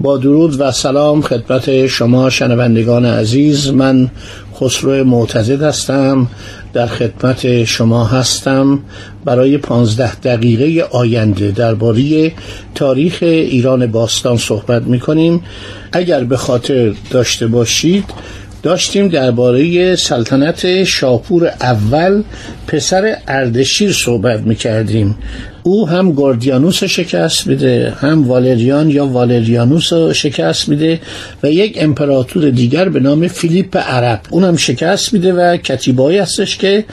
با درود و سلام خدمت شما شنوندگان عزیز. من خسرو معتزد هستم در خدمت شما هستم. برای پانزده دقیقه آینده درباره تاریخ ایران باستان صحبت می کنیم اگر به خاطر داشته باشید داشتیم درباره سلطنت شاپور اول پسر اردشیر صحبت می‌کردیم. او هم گوردیانوس شکست میده هم والریان یا والریانوس شکست میده و یک امپراتور دیگر به نام فیلیپ عرب. اونم شکست میده و کتیبایی هستش که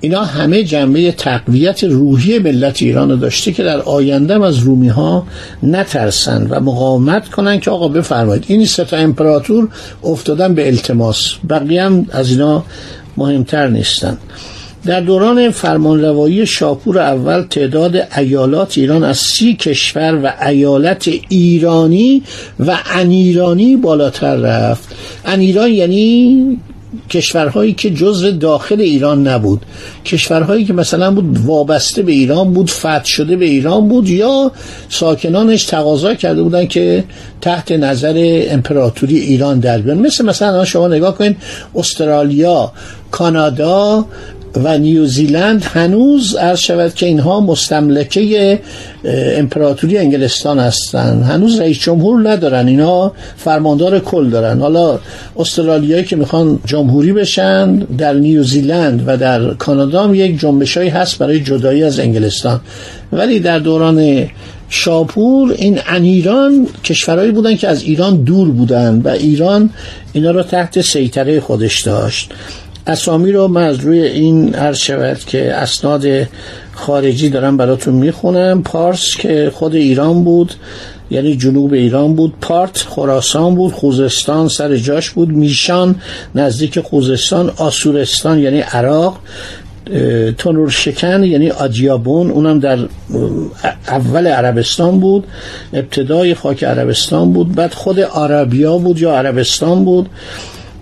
اینا همه جنبه تقویت روحی ملت ایران رو داشته که در آینده از رومی ها نترسن و مقاومت کنن که آقا بفرمایید. این سه تا امپراتور افتادن به التماس. بقیه هم از اینا مهمتر نیستن. در دوران فرمانروایی شاپور اول تعداد ایالات ایران از سی کشور و ایالت ایرانی و انیرانی بالاتر رفت. انیران یعنی کشورهایی که جزء داخل ایران نبود. کشورهایی که مثلا بود وابسته به ایران بود فتح شده به ایران بود یا ساکنانش تقاضا کرده بودن که تحت نظر امپراتوری ایران در بیان. مثل مثلا شما نگاه کنید استرالیا کانادا و نیوزیلند هنوز عرض شود که اینها مستملکه امپراتوری انگلستان هستند هنوز رئیس جمهور ندارن. اینا فرماندار کل دارن. حالا استرالیایی که می‌خوان جمهوری بشن در نیوزیلند و در کانادا هم یک جنبشایی هست برای جدایی از انگلستان. ولی در دوران شاپور این انیران کشورهایی بودن که از ایران دور بودن و ایران اینا رو تحت سیطره خودش داشت. اسامی رو من از روی این عرض شود که اسناد خارجی دارم براتون می‌خونم. پارس که خود ایران بود یعنی جنوب ایران بود. پارت خراسان بود خوزستان سر جاش بود. میشان نزدیک خوزستان آسورستان یعنی عراق. تنور شکن یعنی آدیابون اونم در اول عربستان بود. ابتدای خاک عربستان بود. بعد خود عربیا بود یا عربستان بود.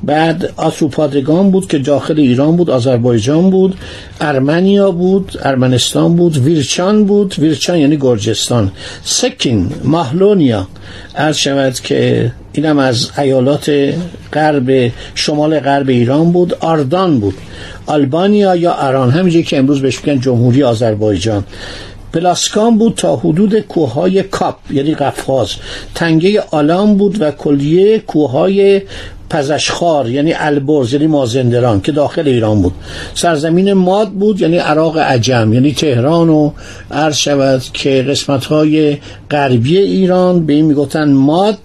بعد آسوپادگان بود که داخل ایران بود آذربایجان بود ارمنیا بود ارمنستان بود ویرچان بود. ویرچان یعنی گرجستان. سکین ماهلونیا. عرض شود که اینم از ایالات غرب شمال غرب ایران بود. آردان بود. آلبانیا یا اران همینجایی که امروز بهش میگن جمهوری آذربایجان. پلاسکان بود تا حدود کوههای کاپ یعنی قفقاز. تنگه آلام بود و کلیه کوههای پزشخار یعنی البرز یعنی مازندران که داخل ایران بود. سرزمین ماد بود یعنی عراق عجم یعنی تهران و عرض شود که قسمت های غربی ایران به این می‌گفتن ماد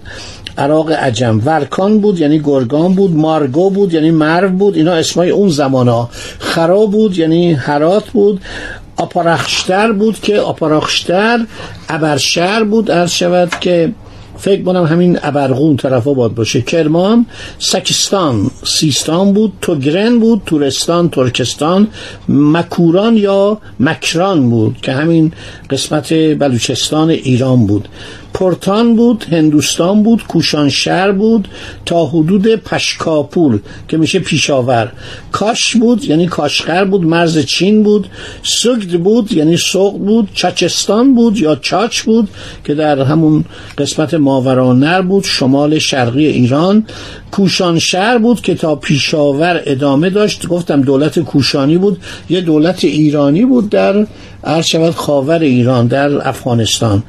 عراق عجم. ورکان بود یعنی گرگان بود مارگو بود یعنی مرو بود اینا اسمای اون زمان ها خراب بود یعنی هرات بود. آپارخشتر بود که آپارخشتر ابرشهر بود عرض شود که فکر کنم همین ابرغون طرفا باد باشه. کرمان سکستان سیستان بود توگرن بود تورستان ترکستان مکوران یا مکران بود که همین قسمت بلوچستان ایران بود. پرتان بود هندوستان بود کوشانشهر بود تا حدود پشکاپور که میشه پیشاور. کاش بود یعنی کاشقر بود مرز چین بود. سگد بود یعنی سوق بود. چچستان بود یا چاچ بود که در همون قسمت ماورانر بود شمال شرقی ایران. کوشانشهر بود که تا پیشاور ادامه داشت. گفتم دولت کوشانی بود یه دولت ایرانی بود در عرض خاور ایران در افغانستان.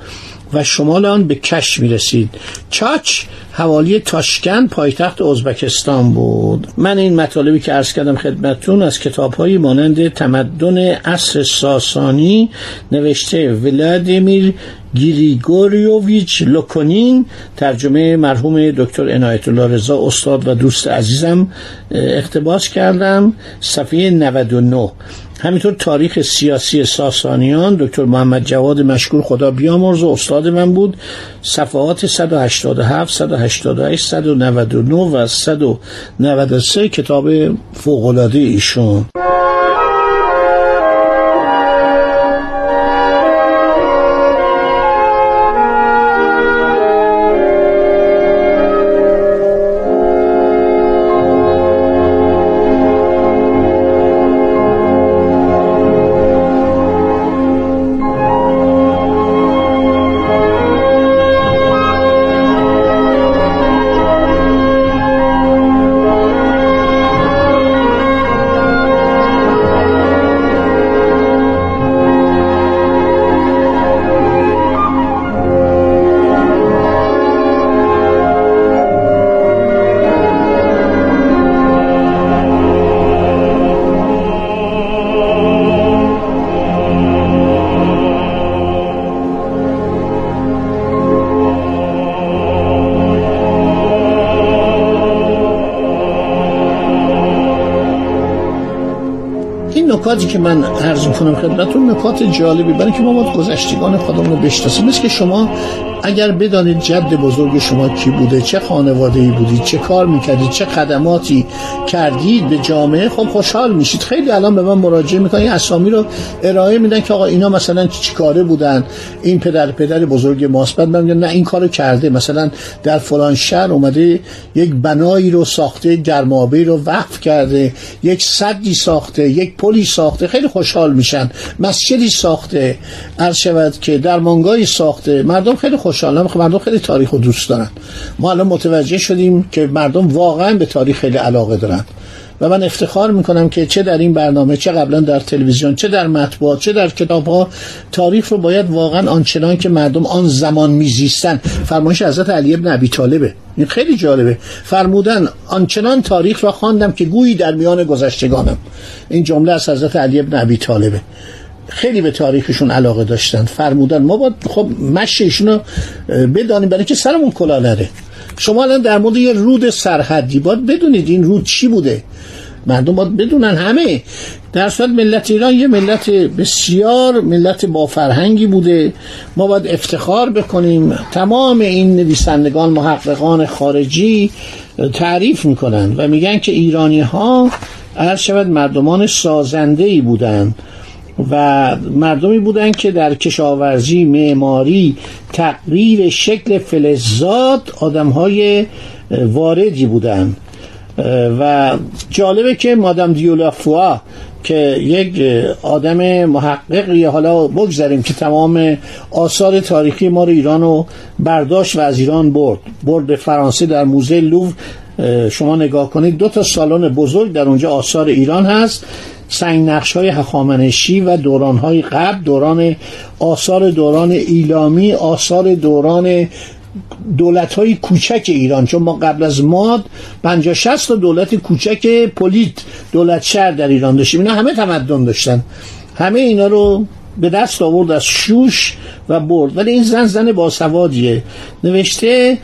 و شمال آن به کش می رسید چاچ حوالی تاشکن پایتخت ازبکستان بود. من این مطالبی که عرض کردم خدمتتون از کتاب های مانند تمدن عصر ساسانی نوشته ولادیمیر گریگوریوویچ لوکونین ترجمه مرحوم دکتر عنایت الله رضا استاد و دوست عزیزم اقتباس کردم. صفحه 99 همینطور تاریخ سیاسی ساسانیان دکتر محمد جواد مشکور خدا بیامرز و استاد من بود. صفحات 187 188 199 و 193 کتاب فوق‌العاده ایشون. نکاتی که من عرض می‌کنم خدمتتون نکات جالبی برای که ما باید گذشتگان خودمون رو بشناسیم. مثل که شما اگر بدانید جد بزرگ شما کی بوده چه خانواده ای بودید چه کار می‌کردید چه خدماتی کردید به جامعه خب خوشحال میشید. خیلی الان به من مراجعه می‌کنن این اسامی رو ارائه میدن که آقا اینا مثلا چی کاره بودن این پدر پدر بزرگ ماست. بعد من نه این کارو کرده. مثلا در فلان شهر اومده یک بنایی رو ساخته گرمابه رو وقف کرده یک صدی ساخته یک پلی ساخته. خیلی خوشحال میشن. مسجدی ساخته. عرض شود که درمانگاهی ساخته. مردم خیلی خوشحالم. خب مردم خیلی تاریخ رو دوست دارن. ما الان متوجه شدیم که مردم واقعا به تاریخ خیلی علاقه دارن. و من افتخار می‌کنم که چه در این برنامه چه قبلا در تلویزیون چه در مطبوعات چه در کتاب ها تاریخ رو باید واقعا آنچنان که مردم آن زمان میزیستن. فرمایش حضرت علی ابن ابی طالبه. این خیلی جالبه. فرمودن آنچنان تاریخ را خواندم که گویی در میان گذشتگانم. این جمله از حضرت علی ابن ابی طالبه. خیلی به تاریخشون علاقه داشتن فرمودن. ما باید خب مشه ایشون رو بدانیم برای که سرمون کلا نره شما الان در مورد یه رود سرحدی باید بدونید این رود چی بوده. مردم باید بدونن همه. در صورت ملت ایران یه ملت بسیار ملت با فرهنگی بوده. ما باید افتخار بکنیم. تمام این نویسندگان محققان خارجی تعریف می‌کنن و میگن که ایرانی ها هر شود مردمان سازنده ای بودن. و مردمی بودند که در کشاورزی معماری تقریر شکل فلزات آدم های واردی بودند و جالبه که مادام دیولافوا که یک آدم محققی حالا بگذاریم که تمام آثار تاریخی ما رو ایران رو برداشت و از ایران برد. برد فرانسه در موزه لوور. شما نگاه کنید دو تا سالن بزرگ در اونجا آثار ایران هست. سنگ نقش های هخامنشی و دوران های قبل دوران آثار دوران ایلامی آثار دوران دولت های کوچک ایران. چون ما قبل از ماد 50 60 تا دولت کوچک پلیت دولت شهر در ایران داشتیم. اینا همه تمدن داشتن. همه اینا رو به دست آورد از شوش و برد. ولی این زن زن باسوادیه. نوشته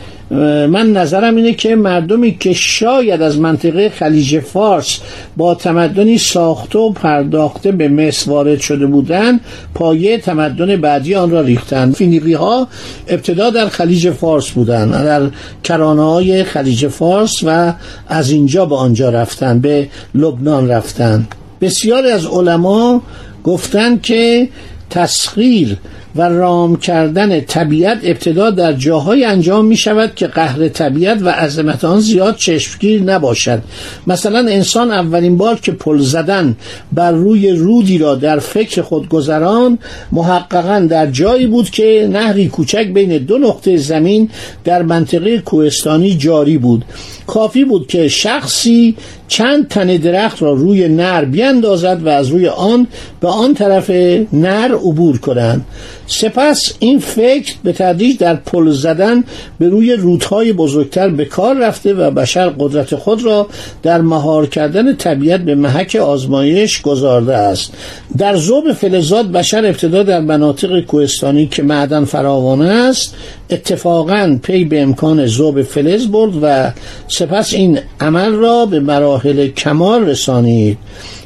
من نظرم اینه که مردمی که شاید از منطقه خلیج فارس با تمدنی ساخته و پرداخته به مصر وارد شده بودند پایه تمدن بعدی آن را ریختند. فینیقی ها ابتدا در خلیج فارس بودند در کرانه های خلیج فارس و از اینجا به آنجا رفتن به لبنان رفتن بسیاری از علما گفتند که تسخیر و رام کردن طبیعت ابتدا در جاهای انجام می شود که قهر طبیعت و عظمت آن زیاد چشمگیر نباشد. مثلا انسان اولین بار که پل زدن بر روی رودی را در فکر خود گذران محققا در جایی بود که نهری کوچک بین دو نقطه زمین در منطقه کوهستانی جاری بود. کافی بود که شخصی چند تن درخت را روی نر بیندازد و از روی آن به آن طرف نر عبور کنند. سپس این فکر به تدریج در پل زدن به روی رودهای بزرگتر به کار رفته و بشر قدرت خود را در مهار کردن طبیعت به محک آزمایش گذارده است. در زوب فلزات بشر ابتدا در مناطق کوهستانی که معدن فراوانه است اتفاقا پی به امکان زوب فلز برد و سپس این عمل را به مراحل کمال رسانید.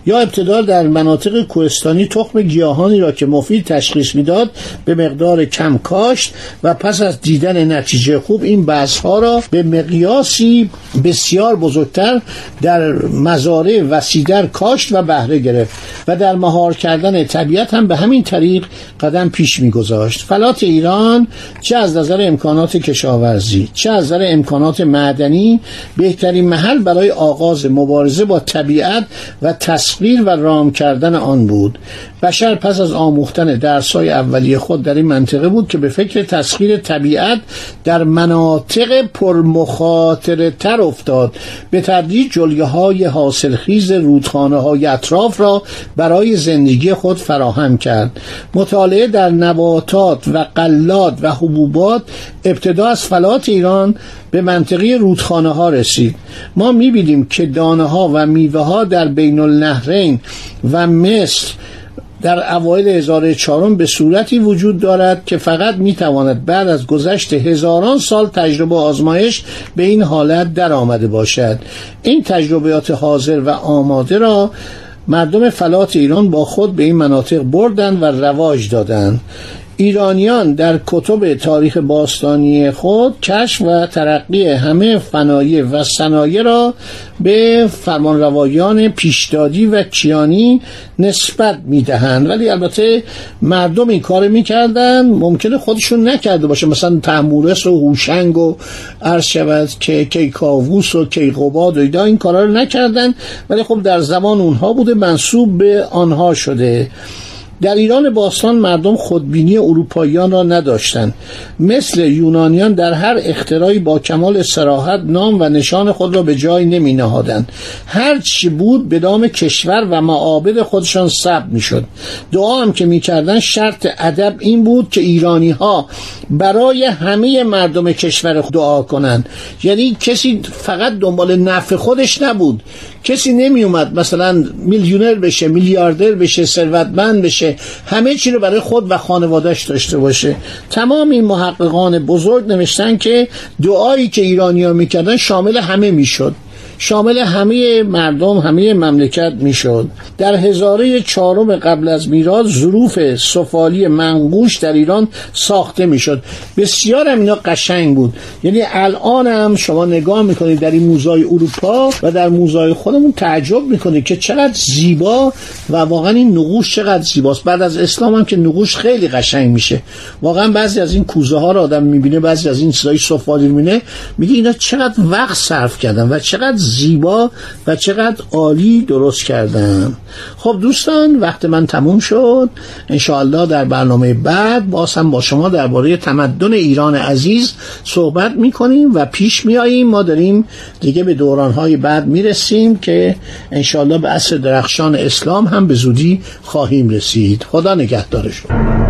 یا ابتدا در مناطق کوهستانی تخم گیاهانی را که مفید تشخیص می‌داد به مقدار کم کاشت و پس از دیدن نتیجه خوب این ها را به مقیاسی بسیار بزرگتر در مزارع وسیدر کاشت و بهره گرفت و در مهار کردن طبیعت هم به همین طریق قدم پیش میگذاشت. فلات ایران چه از نظر امکانات کشاورزی. چه از نظر امکانات معدنی؟ بهترین محل برای آغاز مبارزه با طبیعت و تصویر و رام کردن آن بود. بشر پس از آموختن درسای اولیه خود در این منطقه بود که به فکر تسخیر طبیعت در مناطق پرمخاطره تر افتاد. به تدریج جلیه های حاصلخیز رودخانه های اطراف را برای زندگی خود فراهم کرد. مطالعه در نباتات و قلات و حبوبات ابتدا از فلات ایران به منطقه رودخانه ها رسید. ما می‌بینیم که دانه ها و میوه ها در بین النهرین و مصر در اوایل هزار چهارم به صورتی وجود دارد که فقط می‌تواند بعد از گذشت هزاران سال تجربه آزمایش به این حالت در آمده باشد. این تجربیات حاضر و آماده را مردم فلات ایران با خود به این مناطق بردند و رواج دادند. ایرانیان در کتب تاریخ باستانی خود کشف و ترقی همه فنایه و صنایع را به فرمانروایان پیشدادی و کیانی نسبت می‌دهند. ولی البته مردم این کار می‌کردن ممکنه خودشون نکرده باشه. مثلا تحمورس و هوشنگ و عرض شود که کیکاووس و کیقوباد و ایدا این کارا رو نکردن. ولی خب در زمان اونها بوده منصوب به آنها شده. در ایران باستان مردم خودبینی اروپاییان را نداشتند. مثل یونانیان در هر اختراعی با کمال سراحت نام و نشان خود را به جای نمی نهادند هر چی بود به نام کشور و معابد خودشان ثبت می‌شد. دعا هم که می‌کردن شرط ادب این بود که ایرانی ها برای همه مردم کشور دعا کنند. یعنی کسی فقط دنبال نفع خودش نبود. کسی نمی اومد مثلا میلیونر بشه میلیاردر بشه ثروتمند بشه همه چی رو برای خود و خانوادهش داشته باشه. تمام این محققان بزرگ نوشتن که دعایی که ایرانیا می‌کردن شامل همه می‌شد. شامل همه مردم همه مملکت می‌شد. در هزاره چهارم قبل از میلاد ظروف سفالی منقوش در ایران ساخته می‌شد. بسیار هم اینا قشنگ بود. یعنی الان هم شما نگاه می‌کنید در این موزای اروپا و در موزای خودمون تعجب می‌کنید که چقدر زیبا و واقعا این نقوش چقدر زیباست. بعد از اسلام هم که نقوش خیلی قشنگ میشه. واقعا بعضی از این کوزه ها رو آدم می‌بینه بعضی از این چیزای سفالی می‌بینه. میگه اینا چقدر وقت صرف کردن و چقدر زیبا و چقدر عالی درست کردن. خب دوستان وقت من تموم شد. انشاءالله در برنامه بعد باز با شما درباره تمدن ایران عزیز صحبت می‌کنیم و پیش میاییم ما داریم دیگه به دورانهای بعد می‌رسیم که انشاءالله به اصر درخشان اسلام هم به زودی خواهیم رسید. خدا نگهدارشون.